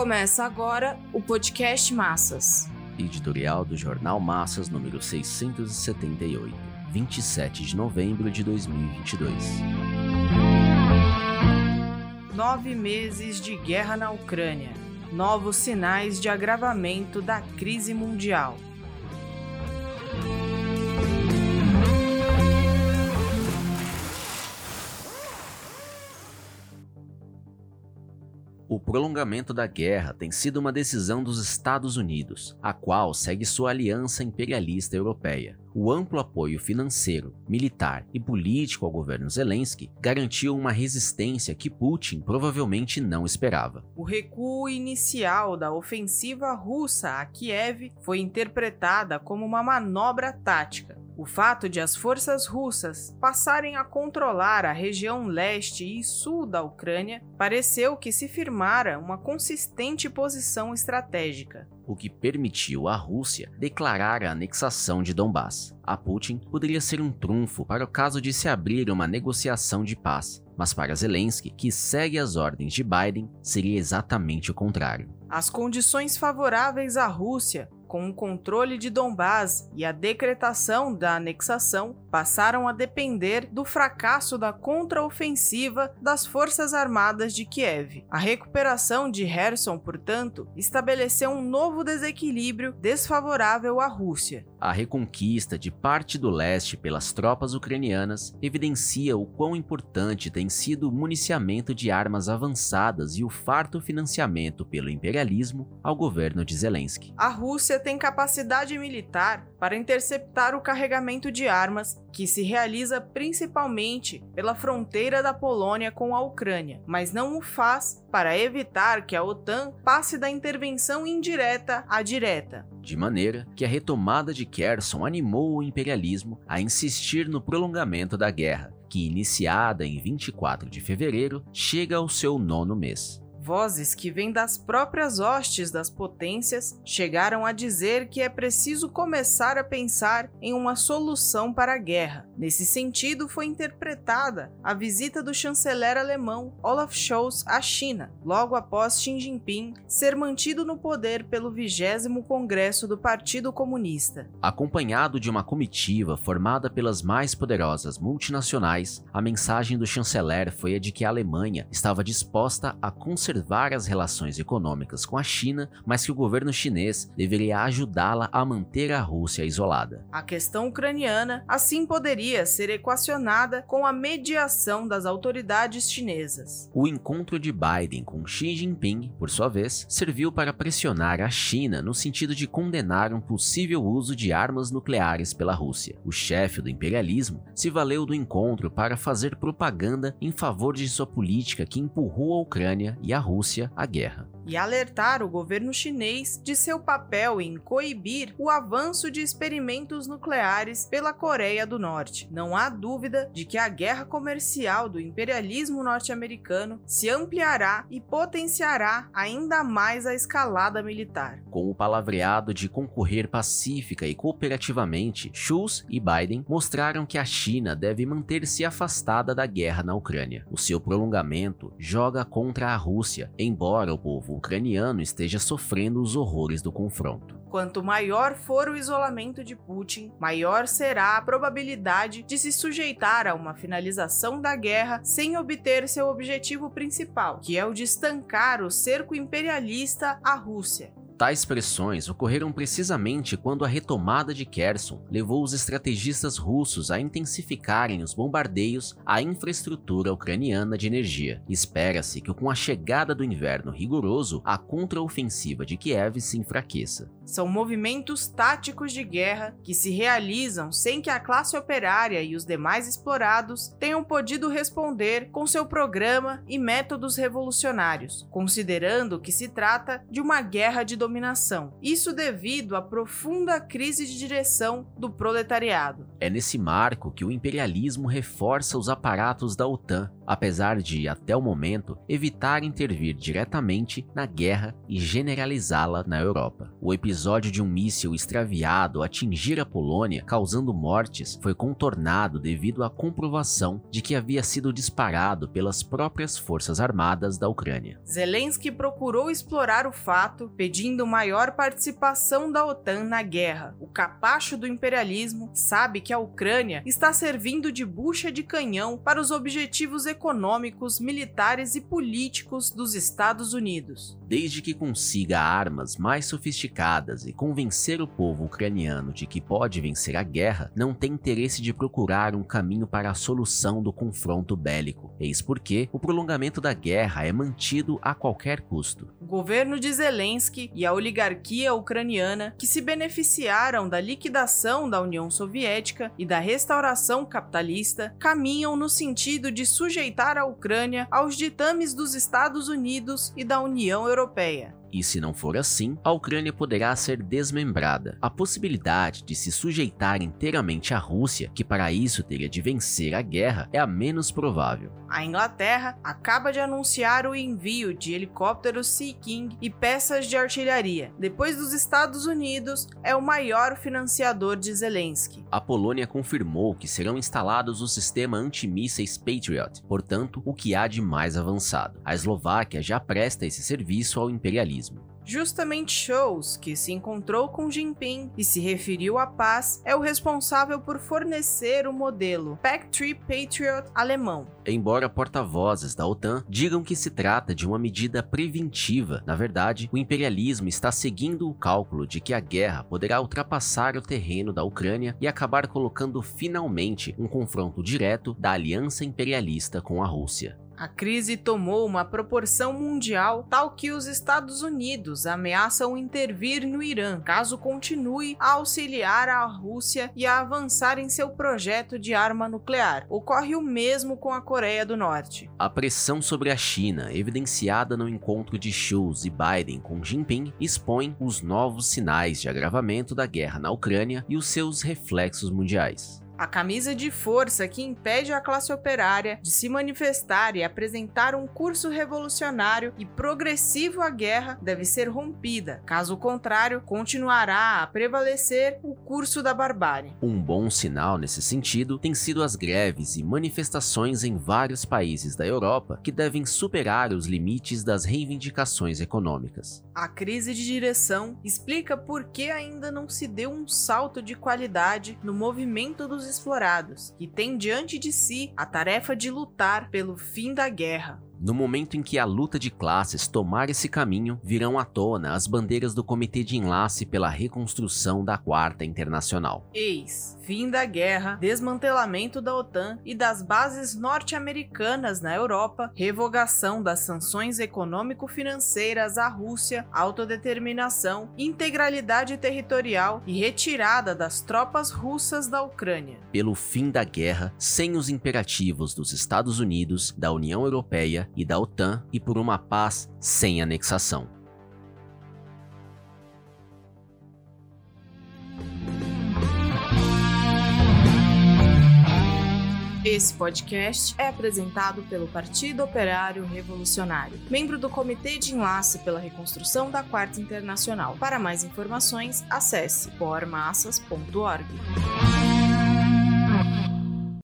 Começa agora o podcast Massas. Editorial do Jornal Massas, número 678, 27 de novembro de 2022. Nove meses de guerra na Ucrânia. Novos sinais de agravamento da crise mundial. O prolongamento da guerra tem sido uma decisão dos Estados Unidos, a qual segue sua aliança imperialista europeia. O amplo apoio financeiro, militar e político ao governo Zelensky garantiu uma resistência que Putin provavelmente não esperava. O recuo inicial da ofensiva russa a Kiev foi interpretada como uma manobra tática, o fato de as forças russas passarem a controlar a região leste e sul da Ucrânia pareceu que se firmara uma consistente posição estratégica. O que permitiu à Rússia declarar a anexação de Donbass. A Putin poderia ser um trunfo para o caso de se abrir uma negociação de paz, mas para Zelensky, que segue as ordens de Biden, seria exatamente o contrário. As condições favoráveis à Rússia com o controle de Donbás e a decretação da anexação, passaram a depender do fracasso da contraofensiva das Forças Armadas de Kiev. A recuperação de Kherson, portanto, estabeleceu um novo desequilíbrio desfavorável à Rússia. A reconquista de parte do leste pelas tropas ucranianas evidencia o quão importante tem sido o municiamento de armas avançadas e o farto financiamento pelo imperialismo ao governo de Zelensky. A Rússia tem capacidade militar para interceptar o carregamento de armas que se realiza principalmente pela fronteira da Polônia com a Ucrânia, mas não o faz para evitar que a OTAN passe da intervenção indireta à direta. De maneira que a retomada de Kherson animou o imperialismo a insistir no prolongamento da guerra, que, iniciada em 24 de fevereiro, chega ao seu nono mês. Vozes que vêm das próprias hostes das potências chegaram a dizer que é preciso começar a pensar em uma solução para a guerra. Nesse sentido, foi interpretada a visita do chanceler alemão Olaf Scholz à China, logo após Xi Jinping ser mantido no poder pelo 20 Congresso do Partido Comunista. Acompanhado de uma comitiva formada pelas mais poderosas multinacionais, a mensagem do chanceler foi a de que a Alemanha estava disposta a conservar conservar as relações econômicas com a China, mas que o governo chinês deveria ajudá-la a manter a Rússia isolada. A questão ucraniana assim poderia ser equacionada com a mediação das autoridades chinesas. O encontro de Biden com Xi Jinping, por sua vez, serviu para pressionar a China no sentido de condenar um possível uso de armas nucleares pela Rússia. O chefe do imperialismo se valeu do encontro para fazer propaganda em favor de sua política que empurrou a Ucrânia e a Rússia à guerra e alertar o governo chinês de seu papel em coibir o avanço de experimentos nucleares pela Coreia do Norte. Não há dúvida de que a guerra comercial do imperialismo norte-americano se ampliará e potenciará ainda mais a escalada militar. Com o palavreado de concorrer pacífica e cooperativamente, Schulz e Biden mostraram que a China deve manter-se afastada da guerra na Ucrânia. O seu prolongamento joga contra a Rússia, embora o povo povo ucraniano esteja sofrendo os horrores do confronto. Quanto maior for o isolamento de Putin, maior será a probabilidade de se sujeitar a uma finalização da guerra sem obter seu objetivo principal, que é o de estancar o cerco imperialista à Rússia. Tais pressões ocorreram precisamente quando a retomada de Kherson levou os estrategistas russos a intensificarem os bombardeios à infraestrutura ucraniana de energia. Espera-se que com a chegada do inverno rigoroso, a contraofensiva de Kiev se enfraqueça. São movimentos táticos de guerra que se realizam sem que a classe operária e os demais explorados tenham podido responder com seu programa e métodos revolucionários, considerando que se trata de uma guerra de dominação. Isso devido à profunda crise de direção do proletariado. É nesse marco que o imperialismo reforça os aparatos da OTAN, apesar de, até o momento, evitar intervir diretamente na guerra e generalizá-la na Europa. O episódio de um míssil extraviado atingir a Polônia, causando mortes, foi contornado devido à comprovação de que havia sido disparado pelas próprias forças armadas da Ucrânia. Zelensky procurou explorar o fato, pedindo maior participação da OTAN na guerra. O capacho do imperialismo sabe que a Ucrânia está servindo de bucha de canhão para os objetivos econômicos, militares e políticos dos Estados Unidos. Desde que consiga armas mais sofisticadas e convencer o povo ucraniano de que pode vencer a guerra, não tem interesse de procurar um caminho para a solução do confronto bélico. Eis porque o prolongamento da guerra é mantido a qualquer custo. O governo de Zelensky e a oligarquia ucraniana, que se beneficiaram da liquidação da União Soviética e da restauração capitalista, caminham no sentido de sujeitar a Ucrânia aos ditames dos Estados Unidos e da União Europeia. E se não for assim, a Ucrânia poderá ser desmembrada. A possibilidade de se sujeitar inteiramente à Rússia, que para isso teria de vencer a guerra, é a menos provável. A Inglaterra acaba de anunciar o envio de helicópteros Sea King e peças de artilharia. Depois dos Estados Unidos, é o maior financiador de Zelensky. A Polônia confirmou que serão instalados o sistema antimísseis Patriot, portanto, o que há de mais avançado. A Eslováquia já presta esse serviço ao imperialismo. Justamente Scholz, que se encontrou com Jinping e se referiu à paz, é o responsável por fornecer o modelo PAC-3 Patriot alemão. Embora porta-vozes da OTAN digam que se trata de uma medida preventiva, na verdade, o imperialismo está seguindo o cálculo de que a guerra poderá ultrapassar o terreno da Ucrânia e acabar colocando finalmente um confronto direto da aliança imperialista com a Rússia. A crise tomou uma proporção mundial tal que os Estados Unidos ameaçam intervir no Irã caso continue a auxiliar a Rússia e a avançar em seu projeto de arma nuclear. Ocorre o mesmo com a Coreia do Norte. A pressão sobre a China, evidenciada no encontro de Scholz e Biden com Jinping, expõe os novos sinais de agravamento da guerra na Ucrânia e os seus reflexos mundiais. A camisa de força que impede a classe operária de se manifestar e apresentar um curso revolucionário e progressivo à guerra deve ser rompida. Caso contrário, continuará a prevalecer o curso da barbárie. Um bom sinal nesse sentido tem sido as greves e manifestações em vários países da Europa que devem superar os limites das reivindicações econômicas. A crise de direção explica por que ainda não se deu um salto de qualidade no movimento dos explorados, que têm diante de si a tarefa de lutar pelo fim da guerra. No momento em que a luta de classes tomar esse caminho, virão à tona as bandeiras do Comitê de Enlace pela Reconstrução da Quarta Internacional. Eis, fim da guerra, desmantelamento da OTAN e das bases norte-americanas na Europa, revogação das sanções econômico-financeiras à Rússia, autodeterminação, integralidade territorial e retirada das tropas russas da Ucrânia. Pelo fim da guerra, sem os imperativos dos Estados Unidos, da União Europeia e da OTAN e por uma paz sem anexação. Esse podcast é apresentado pelo Partido Operário Revolucionário, membro do Comitê de Enlace pela Reconstrução da Quarta Internacional. Para mais informações, acesse pormassas.org.